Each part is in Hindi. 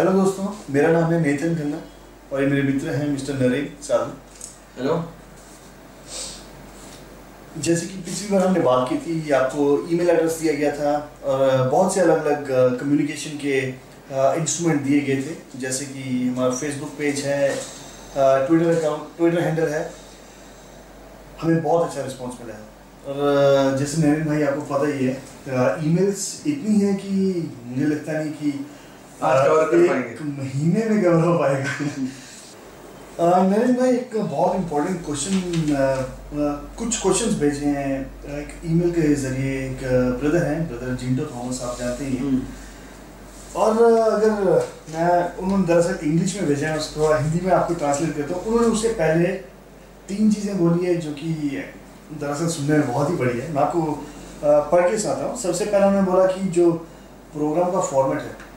हेलो दोस्तों मेरा नाम है नेतन खन्ना और ये मेरे मित्र हैं मिस्टर नरेन साधु हेलो जैसे कि पिछली बार हमने बात की थी आपको ईमेल एड्रेस दिया गया था और बहुत से अलग अलग कम्युनिकेशन के इंस्ट्रूमेंट दिए गए थे। जैसे कि हमारा फेसबुक पेज है ट्विटर अकाउंट ट्विटर हैंडल है। हमें बहुत अच्छा रिस्पॉन्स मिला है। और जैसे नरेन भाई आपको पता ही है ईमेल्स इतनी हैं कि मुझे लगता नहीं कि आज cover कर एक महीने में कवर हो पाएगा। भाई एक बहुत इम्पोर्टेंट क्वेश्चन कुछ क्वेश्चंस भेजे हैं। एक ईमेल के ज़रिए एक ब्रदर हैं ब्रदर जिंटो थॉमस आप जानते ही हैं। और अगर मैं उन्होंने दरअसल इंग्लिश में भेजा है उसको हिंदी में आपको ट्रांसलेट करता हूँ उन्होंने उससे पहले तीन चीज़ें बोली है जो कि दरअसल सुनने में बहुत ही बढ़िया है। मैं आपको पढ़ के सुनाता हूँ। सबसे पहले उन्होंने बोला कि जो प्रोग्राम का फॉर्मेट है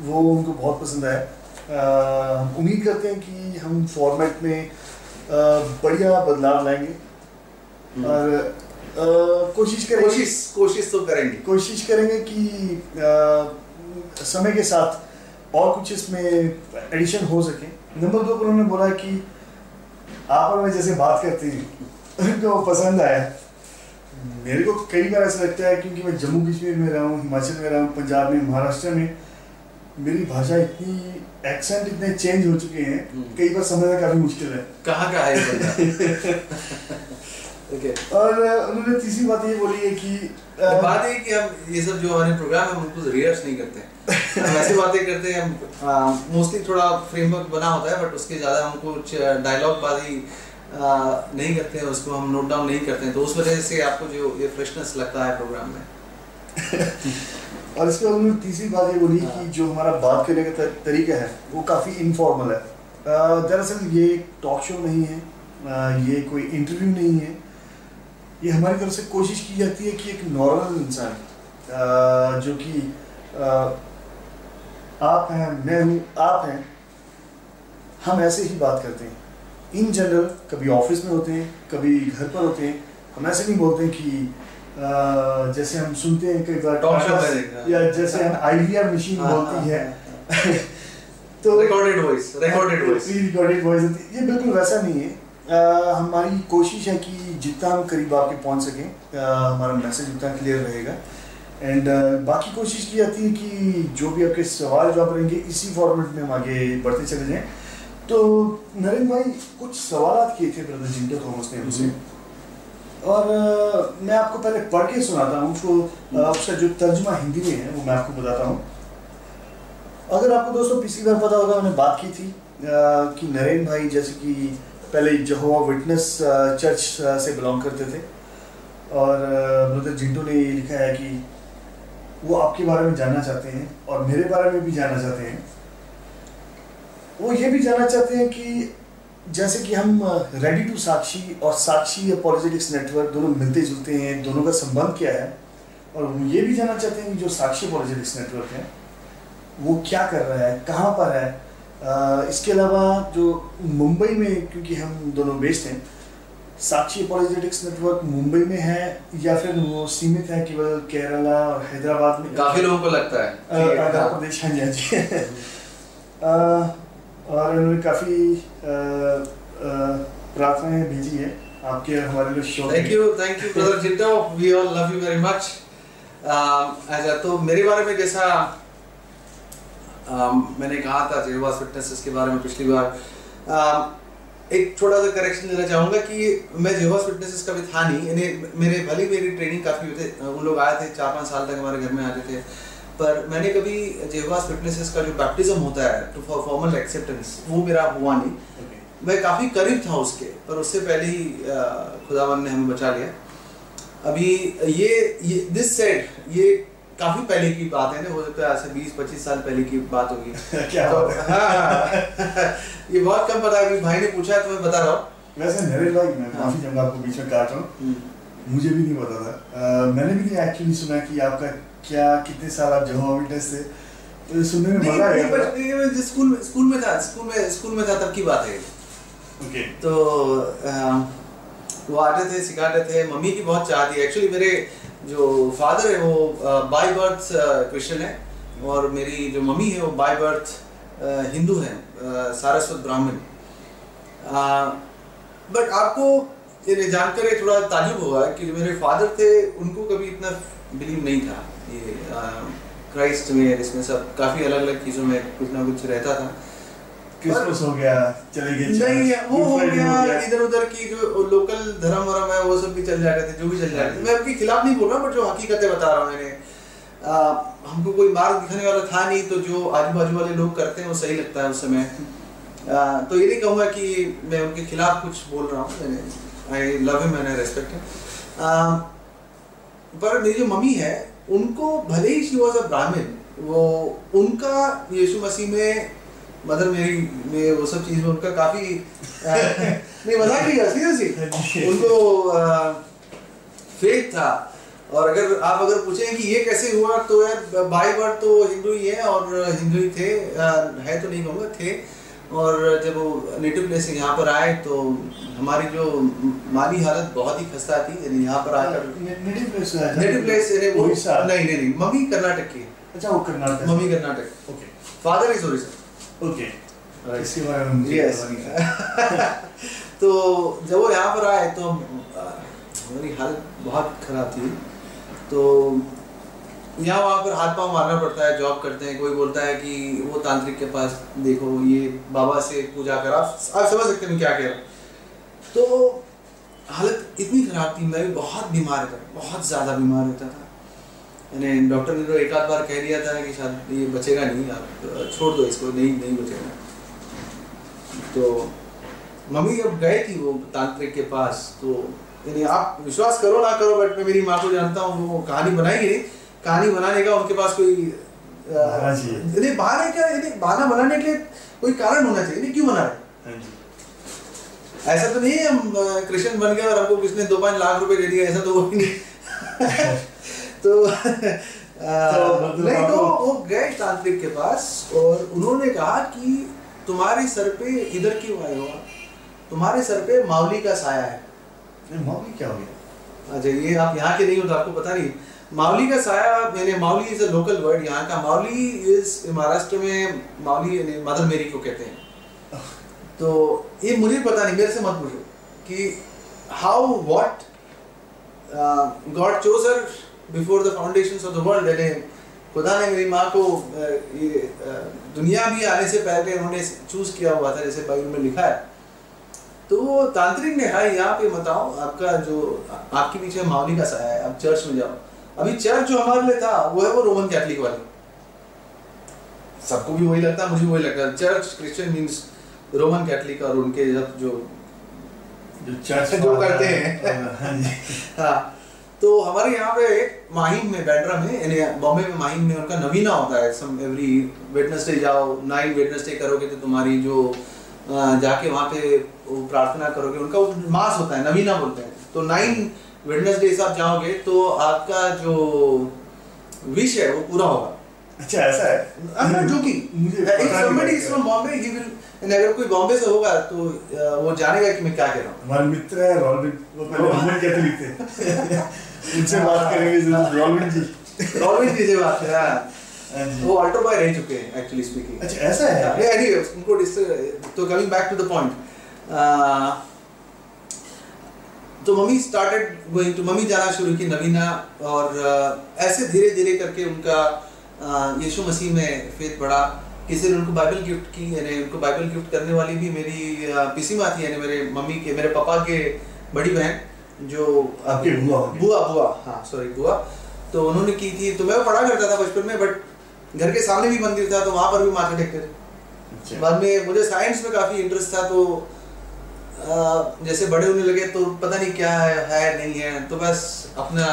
वो उनको बहुत पसंद आया हम उम्मीद करते हैं कि हम फॉर्मेट में बढ़िया बदलाव लाएँगे। और अ, कोशिश करेंगे कोशिश कोशिश तो करेंगे। कोशिश करेंगे कि अ, समय के साथ और कुछ इसमें एडिशन हो सके। नंबर दो पर उन्होंने बोला कि आप और मैं जैसे बात करते हैं उनको पसंद आया। मेरे को कई बार ऐसा लगता है क्योंकि मैं जम्मू कश्मीर में रहा हूँ हिमाचल में रहा हूँ पंजाब में महाराष्ट्र में मेरी भाषा इतनी एक्सेंट इतने चेंज हो चुके हैं हम्म। कई बार समझना काफ़ी मुश्किल है। कहाँ का है ये और उन्होंने तीसरी बात ये बोली है कि बात है कि हम ये सब जो हमारे प्रोग्राम है हम उनको रिहर्स नहीं करते। हम ऐसी बातें करते हैं हम मोस्टली थोड़ा फ्रेमवर्क बना होता है बट उसके ज़्यादा हम कुछ डायलॉग बाजी नहीं करते हैं उसको हम नोट डाउन नहीं करते हैं। तो उस वजह से आपको जो ये फ्रेशनेस लगता है प्रोग्राम में। और इसके बाद उन्होंने तीसरी बात ये बोली कि हाँ। जो हमारा बात करने का तरीका है वो काफ़ी इनफॉर्मल है। दरअसल ये टॉक शो नहीं है ये कोई इंटरव्यू नहीं है। ये हमारी तरफ़ से कोशिश की जाती है कि एक नॉर्मल इंसान जो कि आप हैं मैं हूँ आप हैं हम ऐसे ही बात करते हैं। इन जनरल कभी ऑफ़िस में होते हैं कभी घर पर होते हैं हम ऐसे नहीं बोलते हैं कि जैसे हम सुनते हैं में या जैसे हम आइडिया मशीन हाँ, बोलती है हाँ, तो recorded voice recorded voice recorded voice ये बिल्कुल वैसा नहीं है। अ, हमारी कोशिश है कि जितना हम करीब आपके पहुँच सकें हमारा मैसेज उतना क्लियर रहेगा। एंड बाकी कोशिश की जाती है कि जो भी आपके सवाल जवाब रहेंगे इसी फॉर्मेट में हम आगे बढ़ते चले जाएँ। तो नरेंद्र भाई कुछ सवाल किए थे ब्रदर जिंटो थॉमस ने हमसे और मैं आपको पहले पढ़ के सुनाता हूँ, उसको उसका जो तर्जुमा हिंदी में है, वो मैं आपको बताता हूँ। अगर आपको दोस्तों पिछली बार पता होगा, मैंने बात की थी कि नरेन भाई जैसे कि पहले जहोवा विटनेस चर्च से बिलोंग करते थे। और ब्रदर जिंटू ने ये लिखा है कि वो आपके बारे में जानना चाहते हैं और मेरे बारे में भी जानना चाहते हैं। वो ये भी जानना चाहते हैं कि जैसे कि हम रेडी टू साक्षी और साक्षी अपॉलोजेटिक्स नेटवर्क दोनों मिलते जुलते हैं दोनों का संबंध क्या है? और वो ये भी जानना चाहते हैं कि जो साक्षी अपॉलोजेटिक्स नेटवर्क है वो क्या कर रहा है कहाँ पर है? इसके अलावा जो मुंबई में क्योंकि हम दोनों बेस्ड हैं साक्षी अपॉलोजेटिक्स नेटवर्क मुंबई में है या फिर वो सीमित है केवल केरला और हैदराबाद में? काफ़ी लोगों को लगता है। प्रदेश हाँ जी हाँ जी। अ, और उन्होंने काफ़ी प्रार्थनाएँ भेजी है आपके हमारे लिए show thank you thank you brother Jinto we all love you very much अच्छा तो मेरे बारे में जैसा um, मैंने कहा था जेवास फिटनेस के बारे में पिछली बार। Um, एक छोटा सा करेक्शन देना चाहूँगा कि मैं जेवास फिटनेस का भी था नहीं। यानी मेरे भले मेरी ट्रेनिंग काफ़ी उन लोग आए थे चार पाँच साल तक हमारे घर में आते थे। पर मैंने कभी जेवास फिटनेस का जो बैप्टिज्म होता है टू फॉर फॉर्मल एक्सेप्टेंस वो मेरा हुआ नहीं। मैं काफ़ी करीब था उसके पर उससे पहले ही खुदावन ने हमें बचा लिया। अभी ये ये दिस सेड ये काफ़ी पहले की बात है ना हो सकता है आज से बीस पच्चीस साल पहले की बात होगी। क्या तो, बात हाँ, हाँ, ये बहुत कम पता है भाई ने पूछा है तो मैं बता रहा हूँ। वैसे नरेश भाई मैं हाँ। माफ़ी चाहूँगा आपको बीच में काट रहा हूँ। हम्म। मुझे भी नहीं पता था। अ, मैंने भी नहीं एक्चुअली सुना कि आपका क्या कितने साल आप जहाँ विटनेस थे तो सुनने में मज़ा स्कूल में स्कूल में था स्कूल में स्कूल में था तब की बात है। तो वो आते थे सिखाते थे मम्मी की बहुत चाह थी। एक्चुअली मेरे जो फादर है वो बाय बर्थ क्रिश्चियन है। और मेरी जो मम्मी है वो बाय बर्थ हिंदू है सारस्वत ब्राह्मण। बट आपको ये जानकर थोड़ा ताजुब हुआ कि जो मेरे फादर थे उनको कभी इतना बिलीव नहीं था। ये क्राइस्ट में इसमें सब काफ़ी अलग अलग चीज़ों में कुछ ना कुछ रहता था। क्रिसमस हो गया चले गए नहीं वो हो गया इधर उधर की जो लोकल धर्म वरम है वो सब भी चल जाते थे जो भी चल जाते थे। मैं आपके खिलाफ नहीं बोल रहा बट जो हकीकतें बता रहा हूँ मैंने। हमको कोई मार्ग दिखाने वाला था नहीं तो जो आजू बाजू वाले लोग करते हैं वो सही लगता है उस समय। तो ये नहीं कहूँगा कि मैं उनके खिलाफ कुछ बोल रहा हूँ मैंने आई लव हिम रेस्पेक्ट पर मेरी जो मम्मी है उनको भले ही शी वॉज़ अ ब्राह्मण वो उनका यीशु मसीह में मदर मेरी में वो सब चीज़ में उनका काफ़ी नहीं मज़ाक नहीं सीरियसली उनको फेथ था। और अगर आप अगर पूछें कि ये कैसे हुआ तो यार बाई बर्थ तो हिंदू ही है और हिंदू ही थे आ, है तो नहीं कहूँगा थे। और जब वो नेटिव प्लेस से यहाँ पर आए तो हमारी जो माली हालत बहुत ही खस्ता थी यानी यहाँ पर आकर नेटिव प्लेस नेटिव प्लेस यानी वो नहीं नहीं नहीं मम्मी कर्नाटक की अच्छा वो Karnataka. Mummy Karnataka. Okay father is Orissa okay इसके बारे में यस तो जब वो यहाँ पर आए तो हमारी हालत बहुत खराब थी। तो यहाँ वहाँ पर हाथ पाँव मारना पड़ता है जॉब करते हैं, कोई बोलता है कि वो तांत्रिक के पास देखो, ये बाबा से पूजा कर, आप आप समझ सकते हैं क्या कह रहा तो हालत इतनी ख़राब थी, मैं भी बहुत बीमार रहता बहुत ज़्यादा बीमार रहता था। मैंने डॉक्टर ने तो एक आध बार कह दिया था कि शायद ये बचेगा नहीं, आप छोड़ दो इसको, नहीं नहीं बचेगा। तो मम्मी जब गए थी वो तांत्रिक के पास तो यानी आप विश्वास करो ना करो बट मैं मेरी माँ को जानता हूँ, वो कहानी बनाएगी नहीं कहानी बनाने का उनके पास कोई नहीं बहाने का बहाना बनाने के लिए कोई कारण होना चाहिए। नहीं क्यों बना रहे हाँ? ऐसा तो नहीं हम कृष्ण बन गए और हमको किसने दो पाँच लाख रुपए दे दिया ऐसा तो नहीं। तो, तो नहीं तो वो गए तांत्रिक के पास और उन्होंने कहा कि तुम्हारे सर पे इधर क्यों आए हो तुम्हारे सर पे मावली का साया है। मावली क्या हो गया? अच्छा ये आप यहाँ के नहीं हो तो आपको पता नहीं। मावली का साया, मैंने Mavli is a local word यहाँ का मावली इज़ महाराष्ट्र में मावली मदर मेरी को कहते हैं। तो ये मुझे पता नहीं, मेरे से मत पूछो कि how what God chose her before the foundations of the world यानी खुदा ने मेरी माँ को ये दुनिया भी आने से पहले उन्होंने चूज़ किया हुआ था, जैसे बाइबल में लिखा है। तो वो तांत्रिक ने है, यहाँ पे बताओ आपका जो, आपके पीछे मावली का साया है, आप चर्च में जाओ। अभी चर्च जो हमारे लिए था वो है वो रोमन कैथलिक वाले। सबको भी वही लगता है मुझे वही लगता है। Church Christian means Roman Catholic और उनके जब जो जो चर्च जो करते हैं। हाँ, हाँ तो हमारे यहाँ पे माहिम में बैंड्रा में यानी बॉम्बे में माहिम में उनका नवीना होता है। सम एवरी वेडनेसडे जाओ नाइन वेडनेसडे करोगे तो तुम्हारी जो जाके वहाँ पे प्रार्थना करोगे उनका मास होता है नवीना बोलते हैं। तो नाइन वेडनेसडे से आप जाओगे तो आपका जो विश है वो पूरा होगा। अच्छा ऐसा है? Bombay, he will अगर कोई बॉम्बे से होगा तो वो जानेगा कि मैं क्या कह रहा हूँ। हमारे मित्र है रॉबिन वो पहले रोमन कैथोलिक थे उनसे बात करेंगे रॉबिन जी। रॉबिन जी से बात करें हाँ। वो अल्ट्रो बाय रह चुके हैं एक्चुअली स्पीकिंग अच्छा ऐसा है? एनीवे उनको तो coming back to the point तो mummy started going to mummy जाना शुरू की नवीना और ऐसे धीरे धीरे करके उनका यीशु मसीह में फेथ बढ़ा किसी ने उनको बाइबल गिफ्ट की यानी उनको बाइबल गिफ्ट करने वाली भी मेरी पीसी माँ थी यानी मेरे मम्मी के मेरे पापा के बड़ी बहन जो आपके बुआ। बुआ बुआ हाँ सॉरी बुआ। तो उन्होंने की थी। तो मैं पढ़ा करता था बचपन में बट घर के सामने भी मंदिर था तो वहाँ पर भी माथा टेकते थे। अच्छा। बाद में मुझे साइंस में काफ़ी इंटरेस्ट था तो जैसे बड़े होने लगे तो पता नहीं क्या है है नहीं है तो बस अपना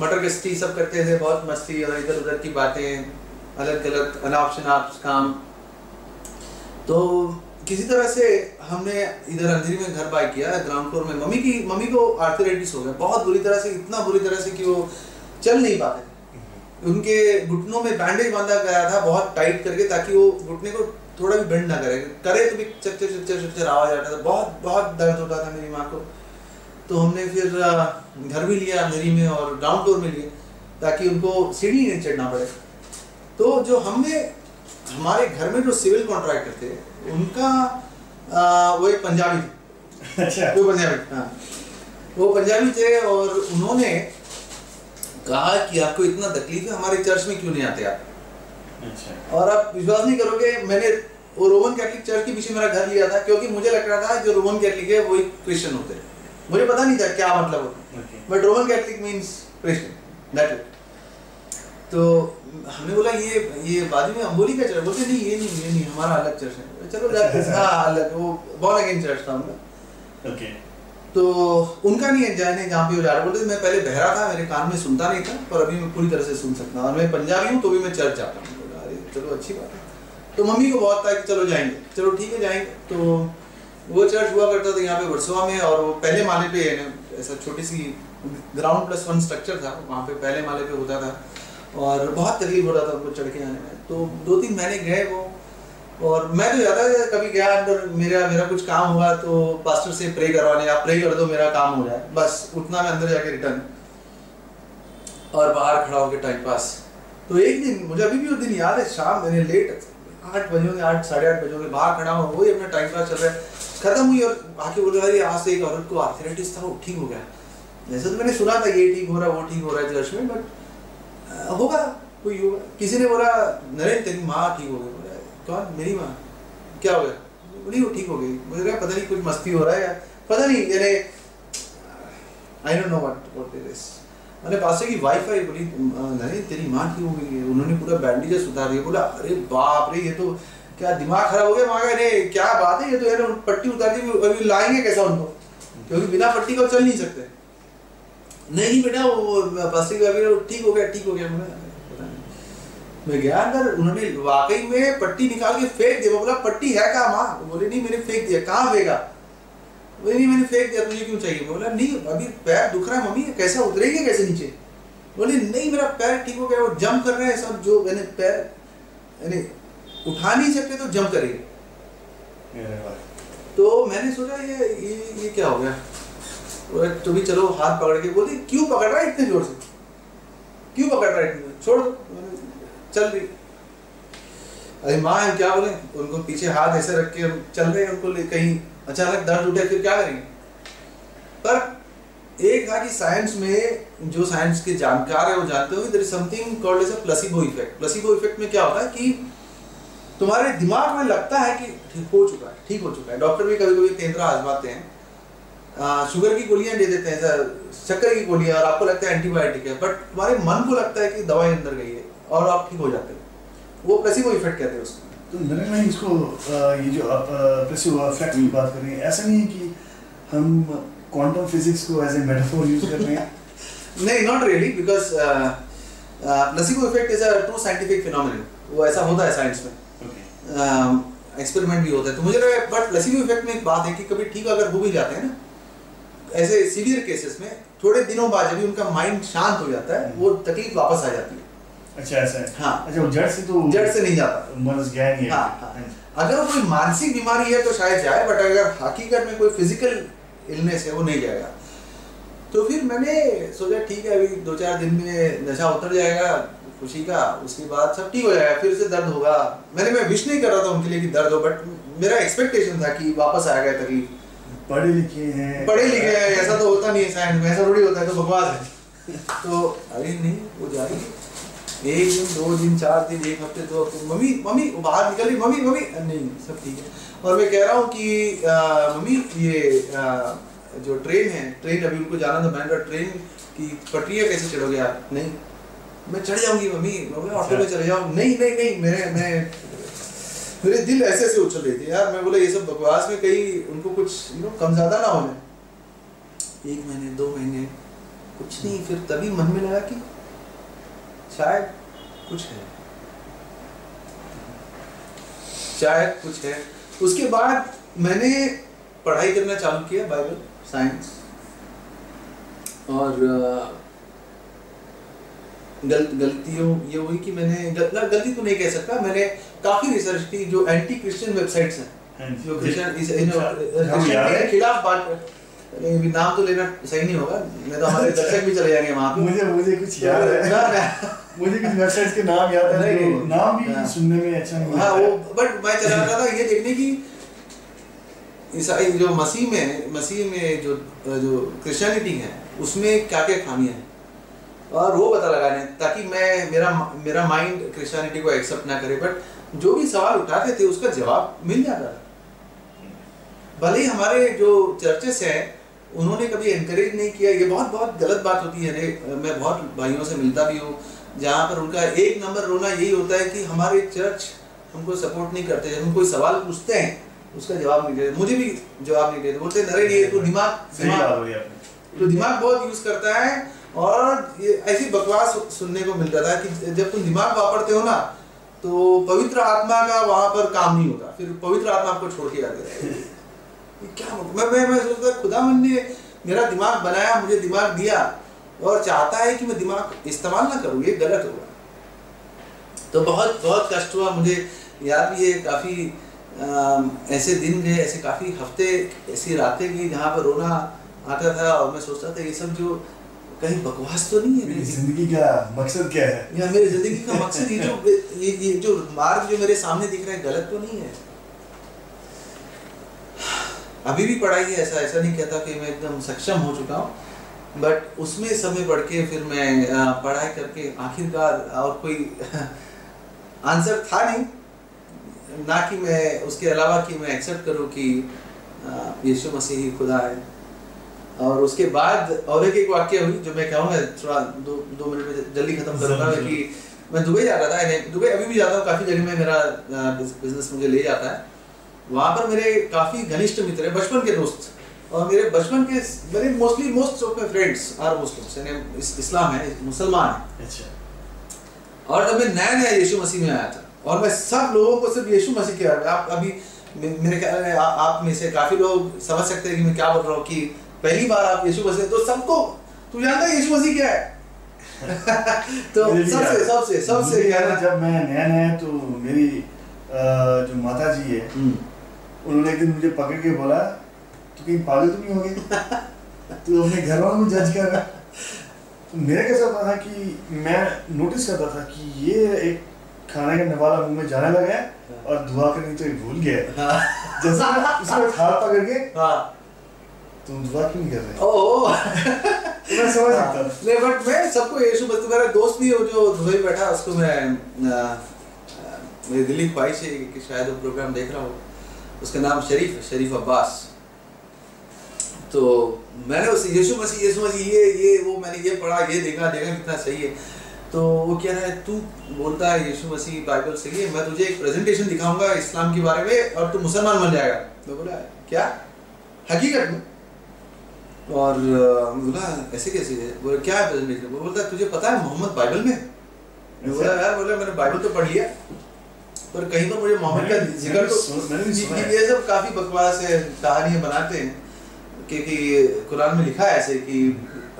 मटर गश्ती सब करते थे बहुत मस्ती और इधर उधर की बातें अलग अलग अनाप शनाप काम। तो किसी तरह से हमने इधर अंधेरी में घर बाय किया ग्राउंड फ्लोर में। मम्मी की मम्मी को आर्थराइटिस हो गया बहुत बुरी तरह से इतना बुरी तरह से कि वो चल नहीं पाते। उनके घुटनों में बैंडेज बांधा गया था बहुत टाइट करके ताकि वो घुटने को थोड़ा भी बेंड ना करे। करे तो भी चक्कर चक्कर चक्कर आवाज़ आता था बहुत बहुत दर्द होता था मेरी माँ को। तो हमने फिर घर भी लिया अंधेरी में और ग्राउंड फ्लोर में लिए ताकि उनको सीढ़ी नहीं चढ़ना पड़े। तो जो हमने हमारे घर में जो सिविल कॉन्ट्रैक्टर थे उनका आ, वो एक पंजाबी अच्छा। वो पंजाबी हाँ। वो पंजाबी थे और उन्होंने कहा कि आपको इतना तकलीफ़ है हमारे चर्च में क्यों नहीं आते आप? और आप विश्वास नहीं करोगे मैंने वो रोमन कैथलिक चर्च के पीछे मेरा घर लिया था क्योंकि मुझे लग रहा था जो रोमन कैथलिक है वही क्रिश्चियन होते हैं। मुझे पता नहीं था क्या मतलब होता but Roman Catholic means Christian that तो हमने बोला ये ये बाजू में अम्बोली का चर्च बोलते नहीं ये नहीं ये नहीं हमारा अलग चर्च है। चलो हाँ अलग वो बॉर्न अगेन चर्च था उनका। ओके तो उनका नहीं है जाने जहाँ पे वो जा रहे। बोलते मैं पहले बहरा था मेरे कान में सुनता नहीं था पर अभी मैं पूरी तरह से सुन सकता हूँ। और मैं पंजाबी हूँ तो भी मैं चर्च जाता हूँ। चलो अच्छी बात है। तो मम्मी को बहुत था कि चलो जाएँगे। चलो ठीक है, जाएँगे। तो वो चर्च हुआ करता था यहाँ पे वर्सोवा में और वो पहले माले पे ऐसा छोटी सी ग्राउंड प्लस वन स्ट्रक्चर था, वहाँ पे पहले माले पे होता था। और बहुत तकलीफ़ हो रहा था उनको चढ़ के आने में। तो दो तीन महीने गए वो। और मैं तो ज़्यादा कभी गया अंदर, मेरा मेरा कुछ काम हुआ तो पास्टर से प्रे करवाने, आप प्रे कर दो, मेरा काम हो जाए। बस उतना मैं अंदर जाके रिटर्न और बाहर खड़ा होकर टाइम पास तो एक दिन, मुझे अभी भी वो दिन याद है, शाम मैंने लेट आठ बजे होंगे, आठ, साढ़े आठ बजे होंगे, बाहर खड़ा हूँ वही अपना टाइम पास चल रहा है। खत्म हुई और आके बोल रहा है आज से एक औरत को आर्थराइटिस था, वो ठीक हो गया। वैसे तो मैंने सुना था, ये ठीक हो रहा वो ठीक हो रहा है चर्च में बट होगा, कोई होगा। किसी ने बोला नरेंद्र तेरी माँ ठीक हो गई। बोला, कौन? मेरी माँ? क्या हो गया? बोली वो ठीक हो गई। मुझे लगा, पता नहीं, कुछ मस्ती हो रहा है पता नहीं, यानी I don't know what what it is मैंने पास की वाईफाई बोली नहीं तेरी माँ ठीक हो गई उन्होंने पूरा बैंडेजेस उतार दिया। बोला, अरे, बाप रे, ये तो क्या दिमाग खराब हो गया? माँ अरे, क्या बात है, ये तो यार पट्टी उतार दी अभी लाएँगे कैसा उनको? क्योंकि बिना पट्टी का चल नहीं सकते। नहीं बेटा, वो प्लास्टिक ठीक हो गया, ठीक हो गया। नहीं। मैं गया अंदर, उन्होंने वाकई में पट्टी निकाल के फेंक दिया। बोला, पट्टी है कहाँ, माँ? बोले, नहीं, मैंने फेंक दिया, कहाँ फेंका? नहीं मैंने फेंक दिया तुझे क्यों चाहिए? बोला नहीं अभी पैर दुख रहा है मम्मी कैसा उतरेगी कैसे नीचे? बोले नहीं मेरा पैर ठीक हो गया वो जंप कर रहे हैं सब जो मैंने पैर यानी उठा नहीं सकते तो जंप करेंगे. तो मैंने सोचा ये ये ये क्या हो गया? तो भी चलो हाथ पकड़ के। बोली क्यों पकड़ रहा है इतने ज़ोर से? क्यों पकड़ रहा है इतने छोड़ दो। चल रही अरे माँ क्या बोले? उनको पीछे हाथ ऐसे रख के हम चल रहे हैं उनको कहीं अचानक दर्द उठे फिर क्या करेंगे? पर एक था कि साइंस में जो साइंस के जानकार है वो जानते हो there is something called as a placebo effect placebo effect में क्या होता है कि तुम्हारे दिमाग में लगता है कि ठीक हो चुका है ठीक हो चुका है। डॉक्टर भी कभी कभी तेंद्रा आजमाते हैं। आ, शुगर की गोलियाँ दे देते हैं सर शक्कर की गोलियाँ और आपको लगता है एंटीबायोटिक है बट तुम्हारे मन को लगता है कि दवाई अंदर गई है और आप ठीक हो जाते हो। वो प्लेसिबो इफ़ेक्ट कहते हैं उसको। तो भाई इसको ये जो आप की बात कर रहे हैं ऐसा नहीं है कि हम क्वांटम फिजिक्स को एज ए मेटाफोर यूज़ कर रहे हैं? नहीं not really because placebo effect is a true scientific phenomenon वो ऐसा होता है साइंस में। एक्सपेरिमेंट भी होता है। तो मुझे लगा बट इफ़ेक्ट में एक बात है कि कभी ठीक अगर हो भी जाते हैं ना ऐसे सीवियर केसेस में थोड़े दिनों बाद जब उनका माइंड शांत हो जाता है वो तकलीफ़ वापस आ जाती है। अच्छा ऐसा है। हाँ। अच्छा वो जड़ से तो जड़ से नहीं जाता। मर्ज गया नहीं है। हाँ, हाँ। अगर कोई मानसिक बीमारी है तो शायद जाए बट अगर हकीकत में कोई फ़िज़िकल इलनेस है वो नहीं जाएगा। तो फिर मैंने सोचा ठीक है अभी दो चार दिन में नशा उतर जाएगा खुशी का उसके बाद सब ठीक हो जाएगा फिर से दर्द होगा। मैंने मैं विश नहीं कर रहा था उनके लिए कि दर्द हो बट मेरा एक्सपेक्टेशन था कि वापस आएगा तकलीफ़। पढ़े लिखे हैं। पढ़े लिखे हैं ऐसा तो होता नहीं है साइंस में ऐसा थोड़ी होता है तो बकवास है। तो अरे नहीं वो जा रही है एक दिन दो दिन चार दिन एक हफ़्ते दो हफ़्ते मम्मी मम्मी बाहर निकल रही मम्मी मम्मी। नहीं सब ठीक है। और मैं कह रहा हूँ कि मम्मी ये आ, जो ट्रेन है ट्रेन अभी उनको जाना था मैंने ट्रेन की पटरियाँ कैसे चढ़ोगे आप? नहीं। मैं चढ़ जाऊँगी मम्मी। मैं बोला ऑटो में चले जाऊँ? नहीं नहीं नहीं मेरे मैं मेरे दिल ऐसे ऐसे उछल रही थी यार। मैं बोला ये सब बकवास में कहीं उनको कुछ यू नो कम ज़्यादा ना हो जाए एक महीने दो महीने कुछ नहीं। फिर तभी मन में लगा कि शायद कुछ है। शायद कुछ है। उसके बाद मैंने पढ़ाई करना चालू किया बाइबल साइंस और अ, गल, गलतियों ये हुई कि मैंने गल, गलती तो नहीं कह सकता। मैंने काफ़ी रिसर्च की जो एंटी क्रिश्चियन वेबसाइट्स हैं। हाँ जो। क्रिश्चियन अच्छा, हाँ, खिलाफ बात नाम तो लेना सही नहीं होगा। नहीं तो हमारे दर्शक भी चले जाएँगे वहाँ मुझे मुझे कुछ याद है। ना, मुझे कुछ वेबसाइट्स के नाम याद है नहीं, नाम भी हाँ। सुनने में अच्छा नहीं हाँ वो बट मैं चला रहा था ये देखने की ईसाई जो मसीह में मसीह में जो जो क्रिश्चियनिटी है उसमें क्या क्या खामियाँ हैं? और वो पता लगाने ताकि मैं मेरा मेरा माइंड क्रिश्चियनिटी को एक्सेप्ट ना करे बट जो भी सवाल उठाते थे उसका जवाब मिल जाता था। भले ही हमारे जो चर्चेस हैं उन्होंने कभी एनकरेज नहीं किया ये बहुत बहुत गलत बात होती है रे मैं बहुत भाइयों से मिलता भी हूँ जहाँ पर उनका एक नंबर रोना यही होता है कि हमारे चर्च हमको सपोर्ट नहीं करते जब हम कोई सवाल पूछते हैं उसका जवाब नहीं देते। मुझे भी जवाब नहीं देते। बोलते नरे ये तो दिमाग तो दिमाग बहुत यूज़ करता है और ये ऐसी बकवास सुनने को मिलता था कि जब तुम दिमाग वापरते हो ना तो पवित्र आत्मा का वहाँ पर काम नहीं होता। फिर पवित्र आत्मा आपको छोड़ के रहेगा क्या? मैं मैं मैं सोचता खुदा मन ने मेरा दिमाग बनाया मुझे दिमाग दिया। और चाहता है कि मैं दिमाग इस्तेमाल ना करूँ ये गलत होगा तो बहुत बहुत कष्ट हुआ। मुझे याद भी है काफ़ी ऐसे दिन गए ऐसे काफ़ी हफ़्ते ऐसी रातें गई जहाँ पर रोना आता था और मैं सोचता था ये सब जो कहीं बकवास तो नहीं है मेरी ज़िंदगी का मकसद क्या है? या मेरी ज़िंदगी का मकसद ये जो ये, ये जो मार्ग जो मेरे सामने दिख रहा है गलत तो नहीं है? अभी भी पढ़ाई है ऐसा ऐसा नहीं कहता कि मैं एकदम सक्षम हो चुका हूँ। बट उसमें समय बढ़ के फिर मैं पढ़ाई करके आखिरकार और कोई आंसर था नहीं। ना कि मैं उसके अलावा कि मैं एक्सेप्ट करूँ कि यीशु मसीह ही खुदा है। और उसके बाद और एक एक वाक्य हुई जो मैं कहूँगा थोड़ा दो दो मिनट में जल्दी खत्म करूँगा कि मैं दुबई जा रहा था दुबई अभी भी जाता हूँ काफ़ी जगह में मेरा बिज़नेस मुझे ले जाता है। वहाँ पर मेरे काफ़ी घनिष्ठ मित्र हैं बचपन के दोस्त। और मेरे बचपन के मेरे mostly most of my friends are Muslims यानी इस्लाम है मुसलमान है। अच्छा। और जब मैं नया नया यीशु मसीह में आया था और मैं सब लोगों को सिर्फ़ यीशु मसीह के बारे में आप अभी मेरे ख्याल में आप में से काफ़ी लोग समझ सकते हैं कि मैं क्या बोल रहा हूँ कि पहली बार आप यीशु मसीह तो सबको तू जानता है यीशु मसीह क्या है? तो सबसे सबसे सबसे जब मैं नया नया तो मेरी जो माता जी है हम्म, उन्होंने एक दिन मुझे पकड़ के बोला तू कहीं पागल तो नहीं हो गई तू अपने घर वालों को जज कर रहा तो मेरा कैसा होता था कि मैं नोटिस करता था कि ये एक खाने का नवाला मुँह में जाने लगा है और दुआ करनी तो ये भूल गया है। हाँ। जैसे मैं उसको हाथ पकड़ के हाँ। तुम दुआ क्यों नहीं कर रहे ओ तो मैं समझ सकता था। नहीं बट मैं सबको यीशु मसीह मेरा दोस्त भी है जो दुबई बैठा उसको मैं मेरी दिल्ली ख्वाहिश है कि शायद वो प्रोग्राम देख रहा हो। उसका नाम शरीफ है शरीफ अब्बास। तो मैंने उस यीशु मसीह यीशु मसीह ये ये वो मैंने ये पढ़ा ये देखा देखा कितना सही है। तो वो कह रहा है तू बोलता है यीशु मसीह बाइबल सही है मैं तुझे एक प्रेजेंटेशन दिखाऊँगा इस्लाम के बारे में और तू मुसलमान बन जाएगा। मैं बोला क्या? हकीकत में? और बोला ऐसे कैसे है? बोले क्या है प्रेजेंटेशन वो बोलता है तुझे पता है मोहम्मद बाइबल में? मैं बोला यार बोले मैंने बाइबल तो पढ़ लिया पर कहीं पर मुझे मोहम्मद का ज़िक्र तो ये सब काफ़ी बकवास है कहानियाँ बनाते हैं। क्योंकि कुरान में लिखा है ऐसे कि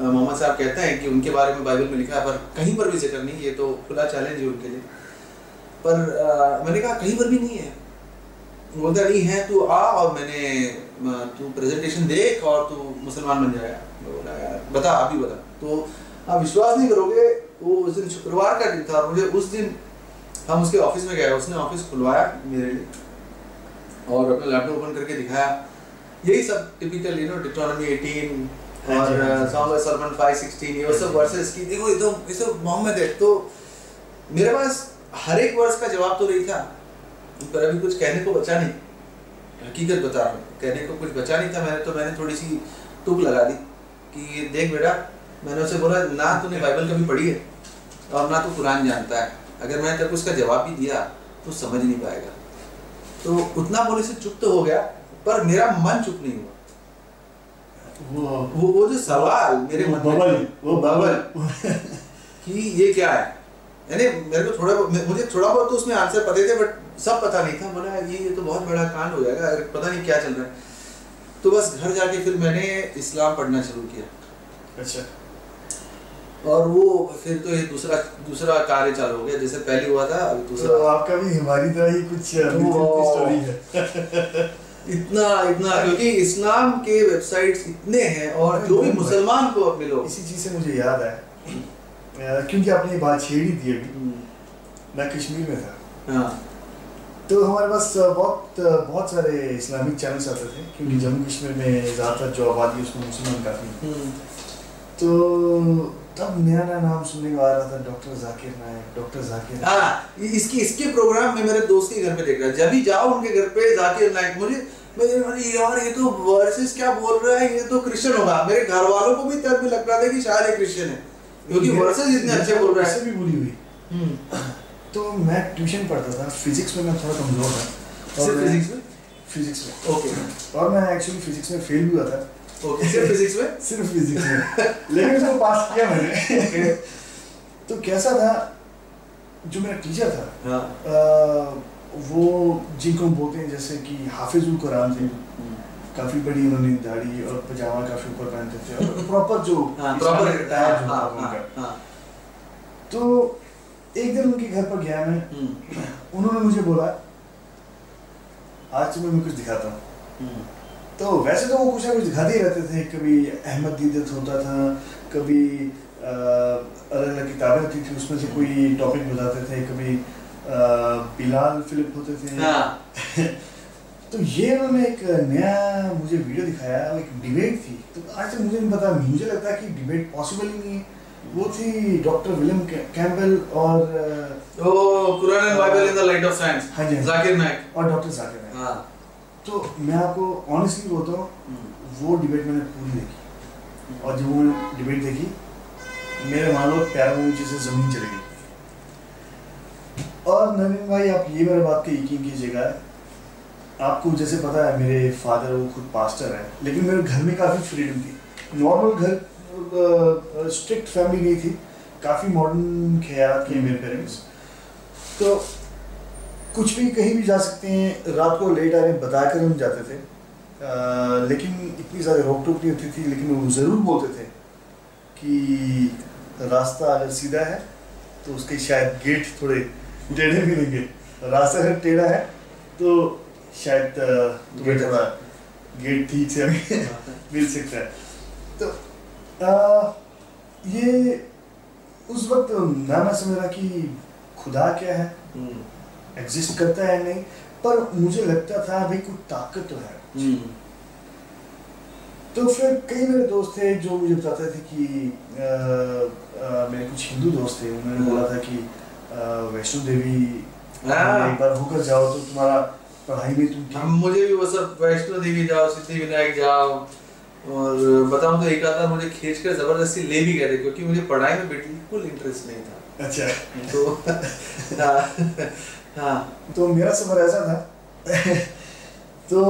मोहम्मद साहब कहते हैं कि उनके बारे में बाइबल में लिखा है पर कहीं पर भी ज़िक्र नहीं ये तो खुला चैलेंज है उनके लिए। पर अ, मैंने कहा कहीं पर भी नहीं है। बोलता नहीं है तू आ और मैंने तू प्रेजेंटेशन देख और तू मुसलमान बन जाएगा बोला यार बता अभी बता। तो आप विश्वास नहीं करोगे वो उस दिन शुक्रवार का दिन था मुझे उस दिन हम उसके ऑफ़िस में गए उसने ऑफ़िस खुलवाया मेरे लिए और अपना लैपटॉप ओपन करके दिखाया। यही सब टिपिकल यू नो डिट्रोनॉमी 18 हाँ और हाँ। सॉन्ग ऑफ़ सलमान 516 ये सब वर्सेस की देखो ये तो ये सब मोहम्मद है तो मेरे पास हर एक वर्ष का जवाब तो नहीं था पर अभी कुछ कहने को बचा नहीं। हकीकत बता रहा हूँ कहने को कुछ बचा नहीं था मैंने तो मैंने थोड़ी सी टूक लगा दी कि देख बेटा मैंने उसे बोला ना तूने बाइबल कभी पढ़ी है और ना तो कुरान जानता है। अगर मैंने तेरे को उसका जवाब भी दिया तो समझ नहीं पाएगा। तो उतना बोले से चुप तो हो गया पर मेरा मन चुप नहीं हुआ। वो वो वो जो सवाल मेरे मन में बबल वो बबल। कि ये क्या है? यानी मेरे को थोड़ा मुझे थोड़ा बहुत तो उसमें आंसर पते थे बट सब पता नहीं था। बोला ये ये तो बहुत बड़ा कांड हो जाएगा पता नहीं क्या चल रहा है। तो बस घर जाके फिर मैंने इस्लाम पढ़ना शुरू किया। अच्छा। और वो फिर तो ये दूसरा दूसरा कार्य चालू हो गया। जैसे पहले हुआ था अभी तो आपका भी हमारी तरह ही कुछ स्टोरी है। इतना इतना क्योंकि इस्लाम के वेबसाइट्स इतने हैं और जो भी मुसलमान को अब मिलो इसी चीज़ से मुझे याद है। क्योंकि आपने ये बात छेड़ी थी अभी। मैं कश्मीर में था। हाँ। तो हमारे पास बहुत बहुत सारे इस्लामिक चैनल्स आते थे क्योंकि जम्मू कश्मीर में ज़्यादातर जो आबादी है उसमें मुसलमान काफ़ी हम्म, तो तब नया नाम सुनने को आ रहा था डॉक्टर जाकिर नायक डॉक्टर जाकिर हाँ इसकी इसके प्रोग्राम में मेरे दोस्त के घर पे देख रहा जब भी जाओ उनके घर पे जाकिर नाइक मुझे मेरे यार ये तो वर्सेस क्या बोल रहा है? ये तो क्रिश्चियन होगा। मेरे घर वालों को भी तब भी लग रहा था कि शायद ये क्रिश्चियन है क्योंकि वर्सेस इतने अच्छे बोल रहा है। भी बुरी हुई। हम्म, तो मैं ट्यूशन पढ़ता था फिजिक्स में मैं थोड़ा कमज़ोर था। फिजिक्स में फिजिक्स में? ओके और मैं एक्चुअली फिजिक्स में फेल हुआ था। ओके सिर्फ़ फिजिक्स में सिर्फ़ फिजिक्स में लेकिन उसको पास किया मैंने तो कैसा था जो मेरा टीचर था हाँ अ, वो जिनको हम बोलते हैं जैसे कि हाफिजुल कुरान थे काफ़ी बड़ी उन्होंने दाढ़ी और पजामा काफ़ी ऊपर पहनते थे और प्रॉपर जो हाँ प्रॉपर attire जो हाँ हाँ उनका। हाँ। तो एक दिन उनके घर पर गया मैं। हम्म, उन्होंने मुझे बोला आज तुम्हें मैं कुछ दिखाता हूँ। हम्म, तो वैसे तो वो कुछ ना कुछ दिखाते ही रहते थे कभी अहमद दीदत होता था कभी अलग अलग किताबें होती थी उसमें से कोई टॉपिक बताते थे कभी बिलाल फिलिप होते थे। हाँ। तो ये उन्होंने एक नया मुझे वीडियो दिखाया वो एक डिबेट थी। तो आज तक मुझे नहीं पता मुझे लगता है कि डिबेट पॉसिबल ही नहीं है। वो थी डॉक्टर विलियम कैम्बल और ओ Quran and Bible in the light of science हाँ जी। जाकिर नाइक और डॉक्टर जाकिर नाइक हाँ। तो मैं आपको ऑनेस्टली बोलता हूँ, वो डिबेट मैंने पूरी देखी। और जब वो डिबेट देखी, मेरे मान लो पैरों से ज़मीन चली गई। और नवीन भाई, आप ये मेरे बात का यकीन कीजिएगा, आपको जैसे पता है, मेरे फादर वो खुद पास्टर है, लेकिन मेरे घर में काफ़ी फ्रीडम थी। नॉर्मल घर स्ट्रिक्ट फैमिली नहीं थी। काफ़ी मॉडर्न ख्याल किए मेरे पेरेंट्स तो कुछ भी कहीं भी जा सकते हैं। रात को लेट आ रहे हैं बताकर हम जाते थे। अ, लेकिन इतनी ज़्यादा रोक टोक नहीं होती थी लेकिन वो ज़रूर बोलते थे कि रास्ता अगर सीधा है तो उसके शायद गेट थोड़े टेढ़े मिलेंगे रास्ता अगर टेढ़ा है तो शायद तुम्हें गेट थोड़ा गेट ठीक से मिल सकता है। तो अ, ये उस वक्त ना मैं समझ रहा कि खुदा क्या है? हम्म, एग्जिस्ट करता है नहीं पर मुझे लगता था भाई कुछ ताकत तो है। हम्म, तो फिर कई मेरे दोस्त थे जो मुझे बताते थे कि मेरे कुछ हिंदू दोस्त थे। उन्होंने बोला था कि वैष्णो देवी हाँ। एक बार होकर जाओ तो तुम्हारा पढ़ाई में तुम हम मुझे भी वो सब वैष्णो देवी जाओ सिद्धि विनायक जाओ और बताऊँ तो एक आधा मुझे खींच कर ज़बरदस्ती ले भी गए थे क्योंकि मुझे पढ़ाई में बिल्कुल इंटरेस्ट नहीं था। अच्छा। तो हाँ तो मेरा सफ़र ऐसा था। तो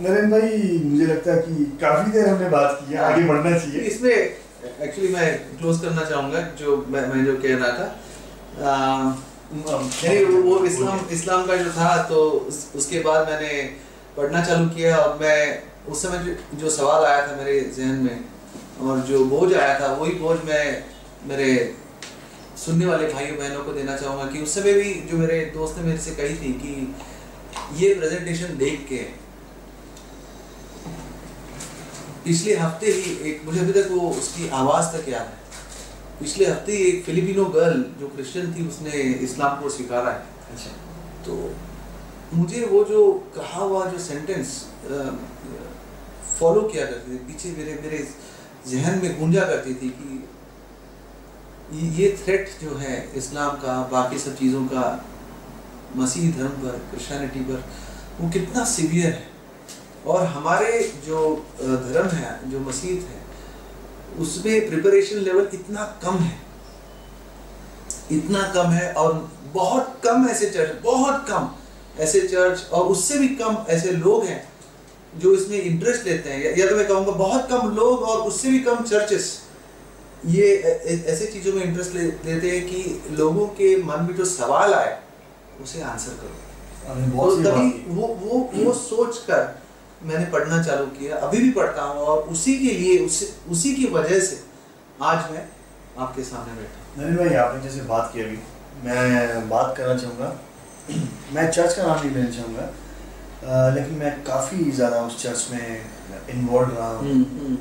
नरेंद्र भाई मुझे लगता है कि काफ़ी देर हमने बात की है आगे बढ़ना चाहिए। इसमें एक्चुअली मैं क्लोज करना चाहूँगा जो मैं, मैं जो कह रहा था। आ, नहीं वो इस्लाम इस्लाम का जो था तो उस, उसके बाद मैंने पढ़ना चालू किया और मैं उस समय जो, जो सवाल आया था मेरे जहन में और जो बोझ आया था वही बोझ मैं मेरे सुनने वाले भाइयों बहनों को देना चाहूँगा कि उस समय भी जो मेरे दोस्त ने मेरे से कही थी कि ये प्रेजेंटेशन देख के पिछले हफ़्ते ही एक मुझे अभी तक वो उसकी आवाज़ तक याद है। पिछले हफ़्ते ही एक फिलिपिनो गर्ल जो क्रिश्चियन थी उसने इस्लाम को स्वीकारा है। अच्छा। तो मुझे वो जो कहा हुआ जो सेंटेंस फॉलो किया करती थी पीछे मेरे मेरे जहन में गूंजा करती थी कि ये- थ्रेट जो है इस्लाम का, बाकी सब चीज़ों का, मसीह धर्म पर क्रिश्चियनिटी पर, वो कितना सीवियर है। और हमारे जो धर्म है, जो मसीह है, उसमें प्रिपरेशन लेवल इतना कम है। इतना कम है और बहुत कम ऐसे चर्च बहुत कम ऐसे चर्च और उससे भी कम ऐसे लोग हैं, जो इसमें इंटरेस्ट लेते हैं। या तो मैं कहूँगा बहुत कम लोग और उससे भी कम चर्चेस ये ऐसे चीज़ों में इंटरेस्ट ले, लेते हैं कि लोगों के मन में जो सवाल आए उसे आंसर करो। आपने तो तभी वो वो वो सोच कर मैंने पढ़ना चालू किया अभी भी पढ़ता हूँ और उसी के लिए उसी उसी की वजह से आज मैं आपके सामने बैठा। नरेंद्र भाई आपने जैसे बात की अभी मैं बात करना चाहूँगा। मैं चर्च का नाम नहीं लेना चाहूँगा लेकिन मैं काफ़ी ज़्यादा उस चर्च में इन्वॉल्व रहा हूँ। हम्म, हम्म,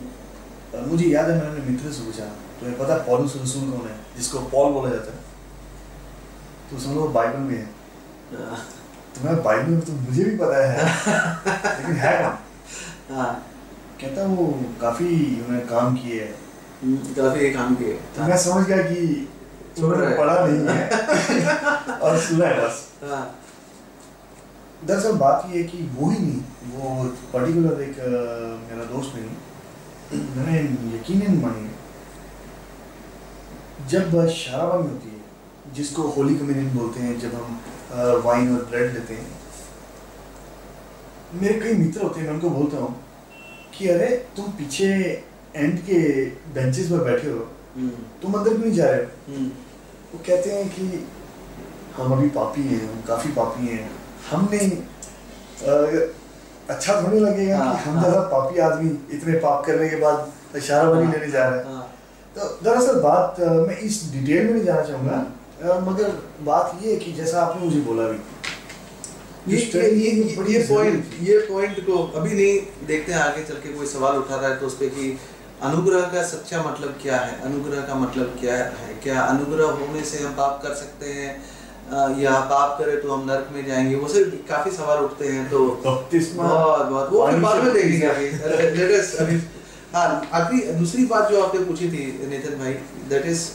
मुझे याद है मैंने मित्र से पूछा तुम्हें पता पॉलुस रसूल कौन है? जिसको पॉल बोला जाता है। तो समझ लो बाइबल में है। हाँ, तुम्हें बाइबल में तो मुझे भी पता है। लेकिन है कौन? हाँ, कहता वो काफ़ी उन्होंने काम किए है। हम्म, काफ़ी काम किए तो मैं समझ गया कि उन्होंने पढ़ा नहीं है। और सुना है बस। हाँ, दरअसल बात ये है कि वो ही नहीं वो पर्टिकुलर एक मेरा दोस्त नहीं मैंने यकीनन मानी जब शराबा में होती है जिसको होली कम्युनियन बोलते हैं जब हम वाइन और ब्रेड लेते हैं मेरे कई मित्र होते हैं मैं उनको बोलता हूँ कि अरे तुम पीछे एंड के बेंचेस पर बैठे हो हम्म, तुम अंदर क्यों नहीं जा रहे? हो हम्म, वो कहते हैं कि हम अभी पापी हैं हम काफ़ी पापी हैं हमने अच्छा थोड़ी लगेगा हाँ, कि हम हाँ। जैसा पापी आदमी इतने पाप करने के बाद इशारा बनी लेने जा रहा है। हाँ, तो दरअसल बात मैं इस डिटेल में नहीं जाना चाहूँगा मगर बात ये है कि जैसा आपने मुझे बोला भी ये ये ये ये, पॉइंट ये पॉइंट को अभी नहीं देखते हैं आगे चल के कोई सवाल उठा रहा है तो उस पे कि अनुग्रह का सच्चा मतलब क्या है? अनुग्रह का मतलब क्या है? क्या अनुग्रह होने से हम पाप कर सकते हैं? या पाप करे तो हम नरक में जाएँगे वो सब काफ़ी सवाल उठते हैं तो बहुत बहुत वो फिर बाद में देखेंगे अभी। अभी हाँ दूसरी बात जो आपने पूछी थी नितिन भाई दैट इज़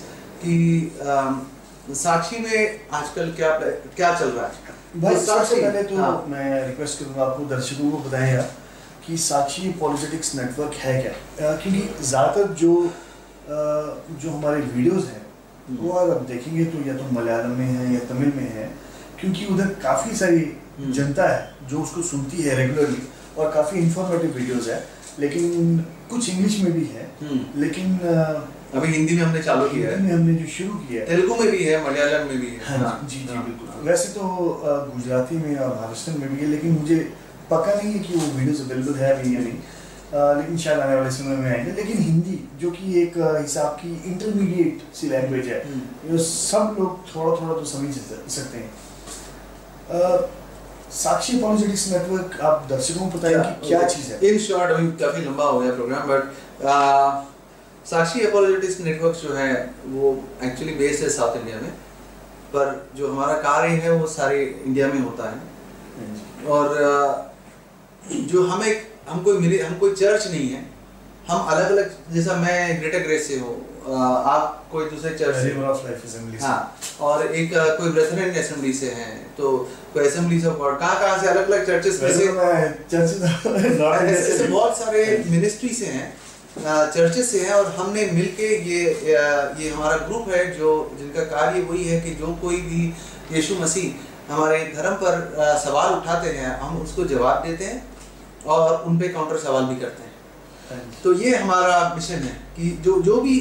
कि साक्षी में आजकल क्या क्या चल रहा है भाई तो सबसे पहले तो हाँ। मैं रिक्वेस्ट करूँगा आपको दर्शकों को बताएँ कि साक्षी पॉलिटिक्स नेटवर्क है क्या? क्योंकि ज़्यादातर जो जो हमारे वीडियोस हैं वो अगर आप देखेंगे तो या तो मलयालम में है या तमिल में है क्योंकि उधर काफ़ी सारी हम्म। जनता है जो उसको सुनती है रेगुलरली और काफ़ी इंफॉर्मेटिव वीडियोस है लेकिन कुछ इंग्लिश में भी है हम्म, लेकिन अभी हिंदी में हमने चालू किया है। हमने जो शुरू किया है। तेलुगु में भी है मलयालम में भी है। हाँ जी जी बिल्कुल। वैसे तो गुजराती में और महाराष्ट्र में भी है लेकिन मुझे पक्का नहीं है कि वो वीडियोस अवेलेबल है अभी या नहीं। लेकिन शायद आने वाले समय में आएँगे। लेकिन हिंदी जो कि एक हिसाब की इंटरमीडिएट सी लैंग्वेज है हम्म, जो सब लोग थोड़ा थोड़ा तो समझ सकते हैं। साक्षी पॉलिटिक्स नेटवर्क आप दर्शकों को बताएँ कि क्या चीज़ है? इन शॉर्ट अभी काफ़ी लंबा हो गया program but Sakshi apologetics network जो है वो एक्चुअली बेस्ड है साउथ इंडिया में। पर जो हमारा कार्य है वो सारे इंडिया में होता है। और जो हम एक हम कोई मिले हम कोई चर्च नहीं है। हम अलग अलग जैसा मैं ग्रेटर ग्रेस से हूँ आप कोई दूसरे चर्च से हाँ। और एक कोई ब्रेथरन असेंबली से हैं तो कोई असेंबली ऑफ़ गॉड कहाँ कहाँ से अलग अलग चर्चेस ऐसे बहुत सारे मिनिस्ट्री से हैं चर्चेस से हैं और हमने मिलके ये ये हमारा ग्रुप है जो जिनका कार्य वही है कि जो कोई भी यीशु मसीह हमारे धर्म पर सवाल उठाते हैं हम उसको जवाब देते हैं। और उन पे काउंटर सवाल भी करते हैं। तो ये हमारा मिशन है कि जो जो भी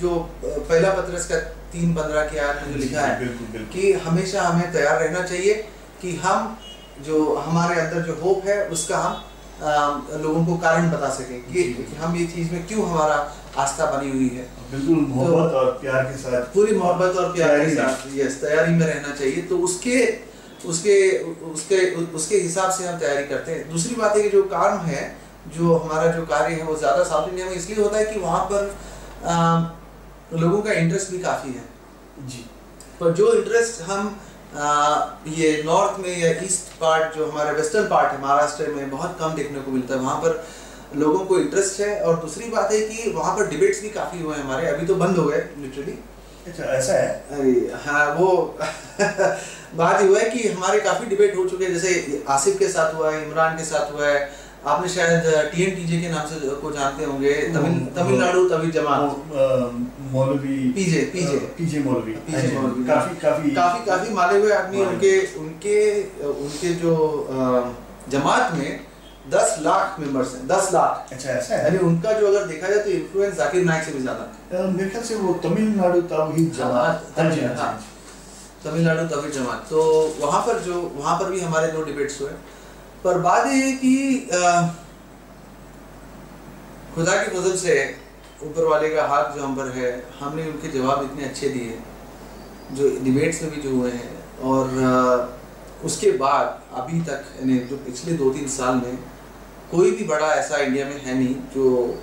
जो पहला पत्रस का तीन पंद्रह के आठ में जो लिखा है बिल्कुल बिल्कुल कि हमेशा हमें तैयार रहना चाहिए कि हम जो हमारे अंदर जो होप है उसका हम लोगों को कारण बता सकें कि, कि हम ये चीज़ में क्यों हमारा आस्था बनी हुई है। बिल्कुल मोहब्बत तो, और प्यार के साथ। पूरी मोहब्बत और प्यार के साथ यस तैयारी में रहना चाहिए। तो उसके उसके उसके उसके हिसाब से हम तैयारी करते हैं। दूसरी बात है कि जो काम है जो हमारा जो कार्य है वो ज़्यादा साउथ इंडिया में इसलिए होता है कि वहाँ पर अ, लोगों का इंटरेस्ट भी काफ़ी है। जी। पर जो इंटरेस्ट हम आ, ये नॉर्थ में या ईस्ट पार्ट जो हमारे वेस्टर्न पार्ट है महाराष्ट्र में बहुत कम देखने को मिलता है। वहाँ पर लोगों को इंटरेस्ट है और दूसरी बात है कि वहाँ पर डिबेट्स भी काफ़ी हुए हैं हमारे। अभी तो बंद हो गए लिटरली अच्छा ऐसा है? अरे हाँ वो बात ये हुआ है कि हमारे काफ़ी डिबेट हो चुके हैं। जैसे आसिफ के साथ हुआ है इमरान के साथ हुआ है। आपने शायद टीएनटीजे के नाम से को जानते होंगे। तमिल तमिलनाडु तमिल जमात। मौलवी पीजे पीजे पीजे मौलवी। पीजे हाँ मौलवी। काफ़ी काफ़ी काफ़ी काफ़ी माने हुए आदमी उनके उनके उनके जो जमात में दस लाख मेंबर्स हैं। दस लाख। अच्छा ऐसा है? यानी उनका जो अगर देखा जाए तो इन्फ्लुएंस जाकिर नाइक से भी ज़्यादा। मेरे ख्याल से वो तमिलनाडु जमात। हाँ, हाँ जी हाँ। तमिलनाडु, तमिल जमात। तो वहाँ पर जो, वहाँ पर भी हमारे दो डिबेट्स हुए। पर बात ये है कि खुदा की फजल से ऊपर वाले का हाथ जो हम पर है, हमने उनके जवाब इतने अच्छे दिए, जो डिबेट्स में भी जो हुए हैं। और उसके बाद, अभी तक, यानी जो पिछले दो तीन साल में, कोई भी बड़ा ऐसा इंडिया में है नहीं, जो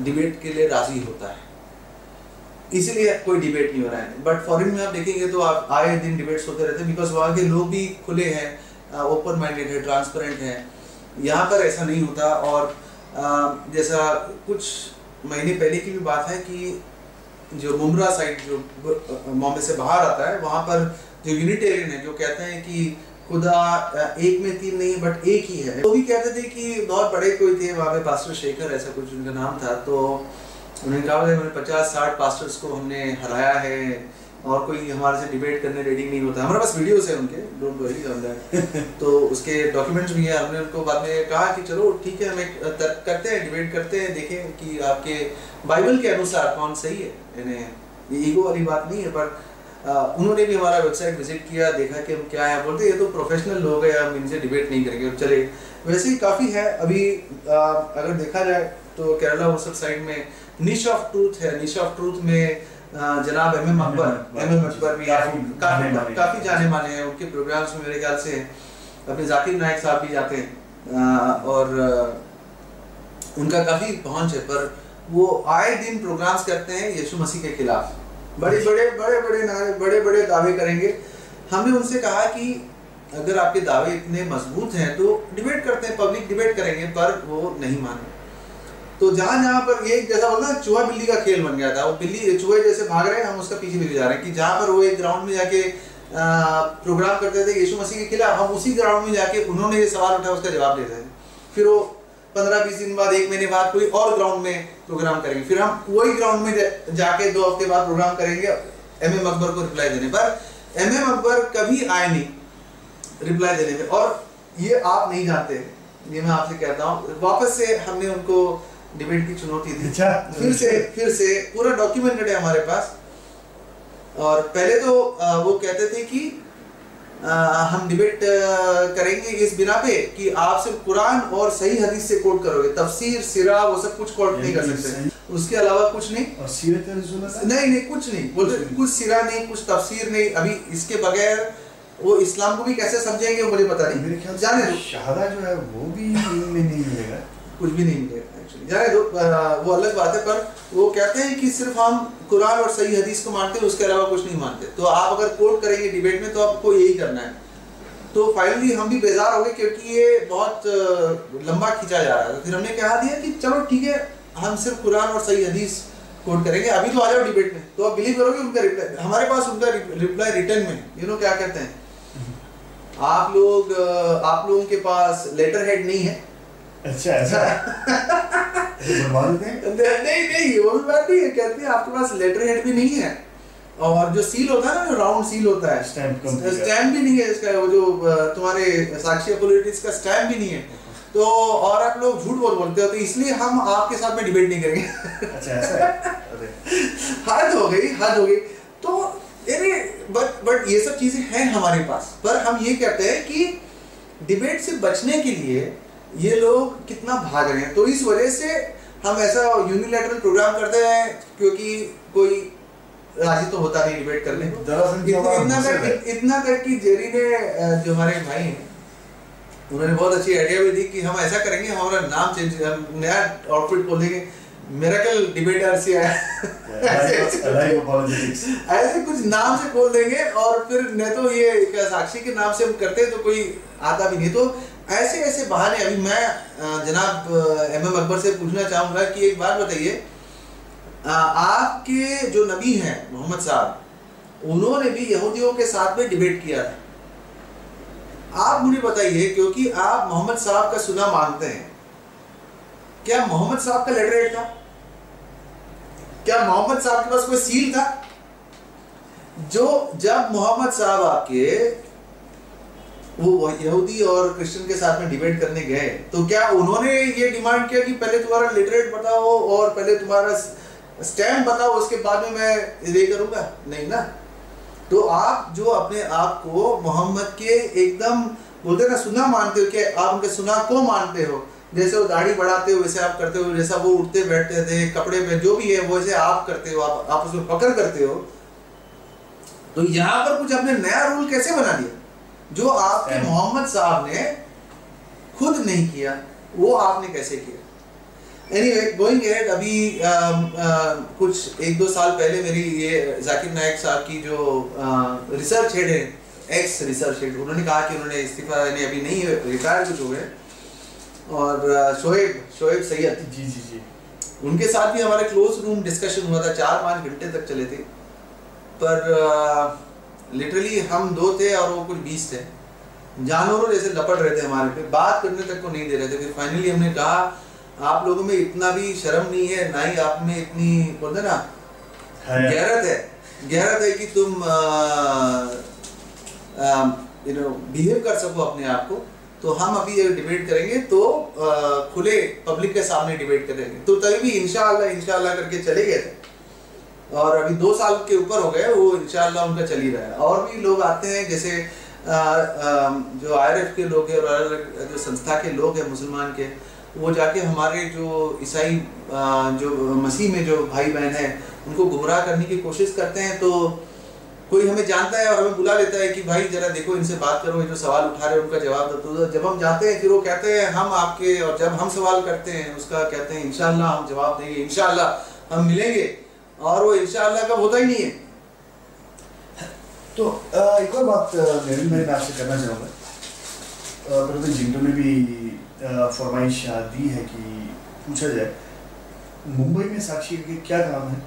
डिबेट के लिए राज़ी होता है। इसीलिए कोई डिबेट नहीं हो रहा है। बट फॉरेन में आप देखेंगे तो आप आए दिन डिबेट्स होते रहते हैं बिकॉज़ वहाँ के लोग भी खुले हैं ओपन माइंडेड है ट्रांसपेरेंट हैं। यहाँ पर ऐसा नहीं होता और जैसा कुछ महीने पहले की भी बात है कि जो मुमरा साइड जो बॉम्बे से बाहर आता है, वहाँ पर जो यूनिटेरियन है, जो कहते हैं कि खुदा एक में तीन नहीं बट एक ही है। वो भी कहते थे कि बहुत बड़े कोई थे, वहाँ पे पास्टर शेखर ऐसा कुछ उनका नाम था तो उन्होंने कहा हमने पचास, साठ पास्टर्स को हमने हराया है और कोई हमारे से डिबेट करने रेडी नहीं होता। हमारे पास वीडियोस है उनके डोंट वरी ऑन दैट तो उसके डॉक्यूमेंट्स भी हैं। हमने उनको बाद में कहा कि, चलो, ठीक है, हम एक तर्क करते हैं डिबेट करते हैं, देखें कि आपके बाइबल के अनुसार कौन सही है। इन्हें, ये ईगो वाली बात नहीं है पर उन्होंने भी हमारा वेबसाइट विज़िट किया, देखा कि हम क्या है। बोलते ये तो प्रोफेशनल लोग हैं, हम इनसे डिबेट नहीं करेंगे। चले, वैसे ही काफ़ी है। अभी अगर देखा जाए तो केरला वो सब साइड में निश ऑफ़ ट्रूथ है। निश ऑफ़ ट्रूथ में जनाब M M Akbar M M Akbar भी काफ़ी काफ़ी जाने माने। हैं। उनके प्रोग्राम्स में मेरे ख्याल से अपने जाकिर नायक साहब भी जाते हैं। और उनका काफ़ी पहुँच है। पर वो आए दिन प्रोग्राम्स करते हैं यीशु मसीह के खिलाफ। बड़े बड़े बड़े बड़े नारे बड़े बड़े दावे करेंगे। हमने उनसे कहा कि अगर आपके दावे इतने मज़बूत हैं तो डिबेट करते हैं पब्लिक डिबेट करेंगे पर वो नहीं माने तो जहाँ जहाँ पर ये जैसा बोलना, चूहा बिल्ली का खेल बन गया था। वो बिल्ली, चूहे जैसे भाग रहे हैं, हम उसका पीछे पीछे जा रहे हैं कि जहाँ पर वो एक ग्राउंड में जाके प्रोग्राम करते थे यीशु मसीह के खिलाफ, हम उसी ग्राउंड में जाके उन्होंने ये सवाल उठाया, उसका जवाब देते थे। फिर वो पंद्रह बीस दिन बाद, एक महीने बाद कोई और ग्राउंड में प्रोग्राम करेंगे। फिर हम वही ग्राउंड में जाके दो हफ़्ते बाद प्रोग्राम करेंगे एम एम अकबर को रिप्लाई देने पर। एम एम अकबर कभी आए नहीं रिप्लाई देने में और ये आप नहीं जानते, ये मैं आपसे कहता हूँ, वापस से हमने उनको डिबेट की चुनौती थी। अच्छा। फिर से फिर से पूरा डॉक्यूमेंटेड है हमारे पास। और पहले तो वो कहते थे कि हम डिबेट करेंगे इस बिना पे कि आप सिर्फ़ कुरान और सही हदीस से कोट करोगे। तफसीर सिरा वो सब कुछ कोट नहीं कर सकते। उसके अलावा कुछ नहीं। और सीरत नहीं नहीं कुछ नहीं। बोलते कुछ सिरा नहीं कुछ तफसीर नहीं। अभी इसके बगैर वो इस्लाम को भी कैसे समझेंगे मुझे पता नहीं। मेरे ख्याल जाने शहादा जो है वो भी नहीं मिलेगा। कुछ भी नहीं मिलेगा। जाने दो वो अलग बात है, पर वो कहते हैं कि सिर्फ़ हम कुरान और सही हदीस को मानते हैं, उसके अलावा कुछ नहीं मानते। तो आप अगर कोट करेंगे डिबेट में तो आपको यही करना है। तो फाइनली हम भी बेजार हो गए, क्योंकि ये बहुत लंबा खींचा जा रहा था फिर हमने कहा दिया कि चलो ठीक है, हम सिर्फ़ कुरान और सही हदीस कोट करेंगे। अभी तो आ जाओ डिबेट में। तो आप बिलीव करोगे उनका रिप्लाई हमारे पास उनका रिप्लाई रिटर्न में। यू नो क्या कहते हैं? आप लोग आप लोगों के पास लेटर हेड नहीं है। अच्छा ऐसा। नहीं नहीं वो भी बात नहीं है। कहते हैं आपके पास लेटर हेड भी नहीं है। और जो सील होता है ना राउंड सील होता है स्टैम्प स्टैम्प भी नहीं है इसका वो जो तुम्हारे साक्षी पॉलिटिक्स का स्टैम्प भी नहीं है। तो और आप लोग झूठ बोल बोलते हो तो इसलिए हम आपके साथ में डिबेट नहीं करेंगे। अच्छा ऐसा हद हो गई हद हो गई। तो यानी बट बट ये सब चीज़ें हैं हमारे पास। पर हम ये कहते हैं कि डिबेट से बचने के लिए ये लोग कितना भाग रहे हैं। तो इस वजह से हम ऐसा यूनिलेटरल प्रोग्राम करते हैं क्योंकि कोई राज़ी तो होता नहीं डिबेट करने इतना तक इतना तक कि जेरी ने जो हमारे भाई हैं उन्होंने बहुत अच्छी आइडिया भी दी कि हम ऐसा करेंगे हमारा नाम चेंज हम नया आउटफिट खोलेंगे मेरेकल डिबेटर से ऐसे कुछ नाम से खोल देंगे और फिर नहीं तो ये साक्षी के नाम से हम करते तो कोई आता भी नहीं। तो ऐसे ऐसे बहाने। अभी मैं जनाब एम एम अकबर से पूछना चाहूँगा कि एक बात बताइए। आपके जो नबी हैं, मोहम्मद साहब, उन्होंने भी यहूदियों के साथ में डिबेट किया था आप मुझे बताइए, क्योंकि आप मोहम्मद साहब का सुना मानते हैं। क्या मोहम्मद साहब का लेटर था? क्या मोहम्मद साहब के पास कोई सील था? जो, जब मोहम्मद साहब आपके वो यहूदी और क्रिश्चियन के साथ में डिबेट करने गए। तो क्या उन्होंने ये डिमांड किया कि पहले तुम्हारा लिटरेट बताओ और पहले तुम्हारा स्टैम्प बताओ उसके बाद में मैं ये करूँगा? नहीं ना। तो आप जो अपने आप को मोहम्मद के एकदम बोलते ना सुना मानते हो कि आप उनके सुना को मानते हो। जैसे वो दाढ़ी बढ़ाते हो वैसे आप करते हो जैसा वो उठते बैठते थे कपड़े में जो भी है वैसे आप करते हो आप, आप उसमें पकड़ करते हो। तो यहाँ पर कुछ आपने नया रूल कैसे बना दिया? जो आपके मोहम्मद साहब ने खुद नहीं किया वो आपने कैसे किया? एनीवे गोइंग एहेड अभी um, uh, कुछ एक दो साल पहले मेरी ये जाकिर नायक साहब की जो आ, रिसर्च हेड है एक्स रिसर्च हेड उन्होंने कहा कि उन्होंने इस्तीफा यानी अभी नहीं रिटायर कुछ हो गए और शोएब शोएब सैयद। जी जी जी। उनके साथ भी हमारे क्लोज रूम डिस्कशन हुआ था चार पाँच घंटे तक चले थे। पर लिटरली हम दो थे और वो कुछ बीस थे। जानवरों जैसे लपट रहे थे हमारे पे बात करने तक को नहीं दे रहे थे। फिर फाइनली हमने कहा आप लोगों में इतना भी शर्म नहीं है ना ही आप में इतनी बोलते ना गहरत है। गहरत है कि तुम यू नो बिहेव कर सको अपने आप को। तो हम अभी ये डिबेट करेंगे तो अ, खुले पब्लिक के सामने डिबेट करेंगे। तो तभी भी इंशाल्लाह इंशाल्लाह करके चले गए थे। और अभी दो साल के ऊपर हो गए वो इनशाला उनका चल ही रहा है। और भी लोग आते हैं जैसे अ, अ, जो आई के लोग हैं और जो संस्था के लोग हैं मुसलमान के वो जाके हमारे जो ईसाई जो मसीह में जो भाई बहन है उनको गुमराह करने की कोशिश करते हैं तो कोई हमें जानता है और हमें बुला लेता है कि भाई जरा देखो इनसे बात करो ये जो सवाल उठा रहे हैं उनका जवाब दो। तो जब हम जाते हैं फिर वो कहते हैं हम आपके और जब हम सवाल करते हैं उसका कहते हैं इनशाला हम जवाब देंगे इनशाला हम मिलेंगे। और वो इंशाल्लाह कब होता ही नहीं है। तो एक और बात अ, मैं आपसे करना चाहूँगा। ब्रदर जिंटो ने भी फरमाइश दी है कि पूछा जाए मुंबई में साक्षी के क्या काम है?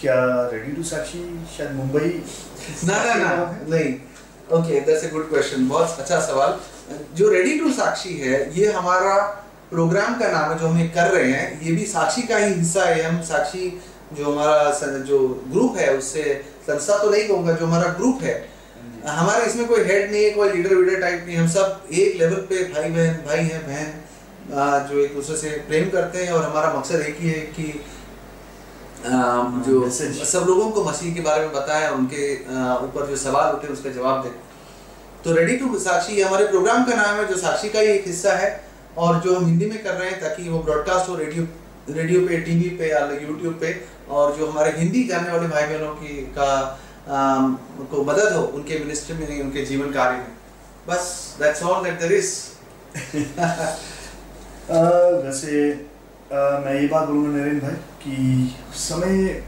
क्या रेडी टू साक्षी? शायद मुंबई ना ना ना। नहीं। Okay that's a good question बहुत अच्छा सवाल। जो रेडी टू साक्षी है ये हमारा प्रोग्राम का नाम है जो हम ये कर रहे हैं ये भी साक्षी का ही हिस्सा है। हम साक्षी जो हमारा जो ग्रुप है उससे संस्था तो नहीं कहूँगा जो हमारा ग्रुप है। हमारे इसमें कोई हेड नहीं है कोई लीडर वीडर टाइप नहीं हम सब एक लेवल पे भाई बहन भाई हैं बहन जो एक दूसरे से प्रेम करते हैं और हमारा मकसद एक ही है कि जो सब लोगों को मसीह के बारे में बताएँ उनके ऊपर जो सवाल उठे उसका जवाब दें। तो रेडी टू साक्षी ये हमारे प्रोग्राम का नाम है जो साक्षी का ही एक हिस्सा है। और जो हम हिंदी में कर रहे हैं ताकि वो ब्रॉडकास्ट हो रेडियो रेडियो पे टीवी पे या यूट्यूब पे और जो हमारे हिंदी जानने वाले भाई बहनों की का आम, को मदद हो उनके मिनिस्ट्री में उनके जीवन कार्य में। बस that's all that there is वैसे मैं ये बात बोलूँगा नरेंद्र भाई कि समय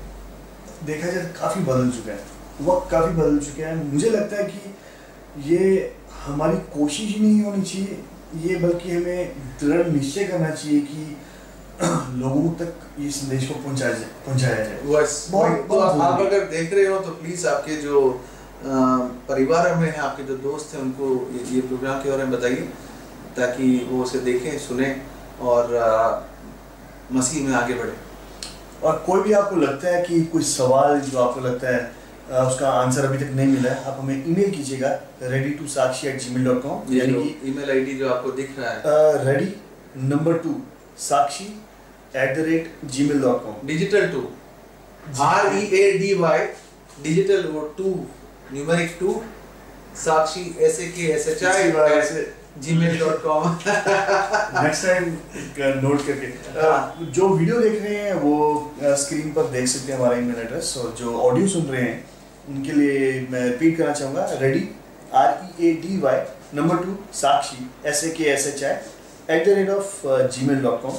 देखा जाए तो काफ़ी बदल चुका है। वक्त काफ़ी बदल चुका है। मुझे लगता है कि ये हमारी कोशिश ही नहीं होनी चाहिए ये बल्कि हमें दृढ़ निश्चय करना चाहिए कि लोगों तक ये संदेश को पहुँचाया जाए पहुँचाया जाए। बस बहुत- तो आप, आप अगर देख रहे हो तो प्लीज़ आपके जो परिवार में है आपके जो दोस्त हैं उनको ये, ये प्रोग्राम के बारे में बताइए ताकि वो उसे देखें सुने और मसीह में आगे बढ़े। और कोई भी आपको लगता है कि कोई सवाल जो आपको लगता है उसका आंसर अभी तक नहीं मिला है। आप हमें ईमेल कीजिएगा ready two Sakshi at Gmail dot com यानी कि ईमेल आईडी जो आपको दिख रहा है। Ready number two Sakshi at the rate Gmail dot com digital two R E A D Y digital वो टू न्यूमेरिक टू साक्षी ऐसे K S H I Gmail dot com next time note करके। जो वीडियो देख रहे हैं वो स्क्रीन पर देख सकते हैं हमारा ईमेल एड्रेस और जो ऑडियो सुन रहे हैं उनके लिए मैं रिपीट करना चाहूँगा। Ready R E A D Y number two Sakshi S A K S H I at the rate of Gmail dot com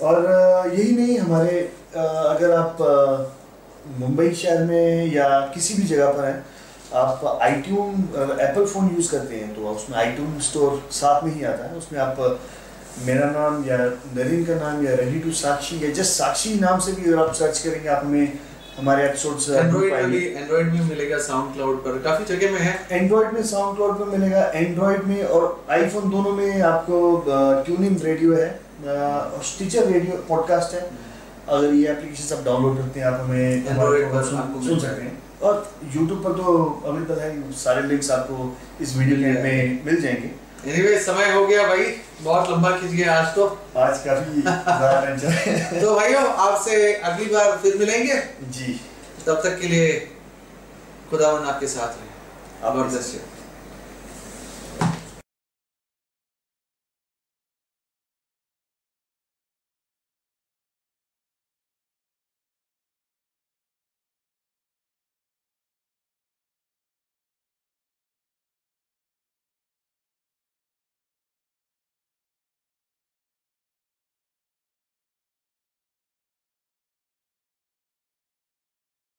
और यही नहीं, हमारे अगर आप मुंबई शहर में या किसी भी जगह पर हैं, आप आईट्यून एप्पल फ़ोन यूज़ करते हैं तो उसमें आईट्यून स्टोर साथ में ही आता है। उसमें आप मेरा नाम या नरीन का नाम या रेडी टू साक्षी या जस्ट साक्षी नाम से भी अगर आप सर्च करेंगे, आप हमें हमारे एपिसोड्स एंड्रॉइड में भी एंड्रॉइड में मिलेगा साउंड क्लाउड पर। काफ़ी जगह में है। एंड्रॉइड में साउंड क्लाउड पर मिलेगा। एंड्रॉइड में और आईफोन दोनों में आपको ट्यून इन रेडियो है। और स्टीचर रेडियो पॉडकास्ट है। अगर ये एप्लीकेशन आप डाउनलोड करते हैं आप हमें आपको सुन सकते हैं। और यूट्यूब पर तो अवेलेबल है सारे लिंक्स आपको इस वीडियो में मिल जाएँगे। एनीवे समय हो गया भाई। बहुत लंबा खींच गया आज तो। आज काफ़ी। तो भाइयों आपसे अगली बार फिर मिलेंगे। जी। तब तक के लिए खुदावन आपके साथ रहे। ज़बरदस्त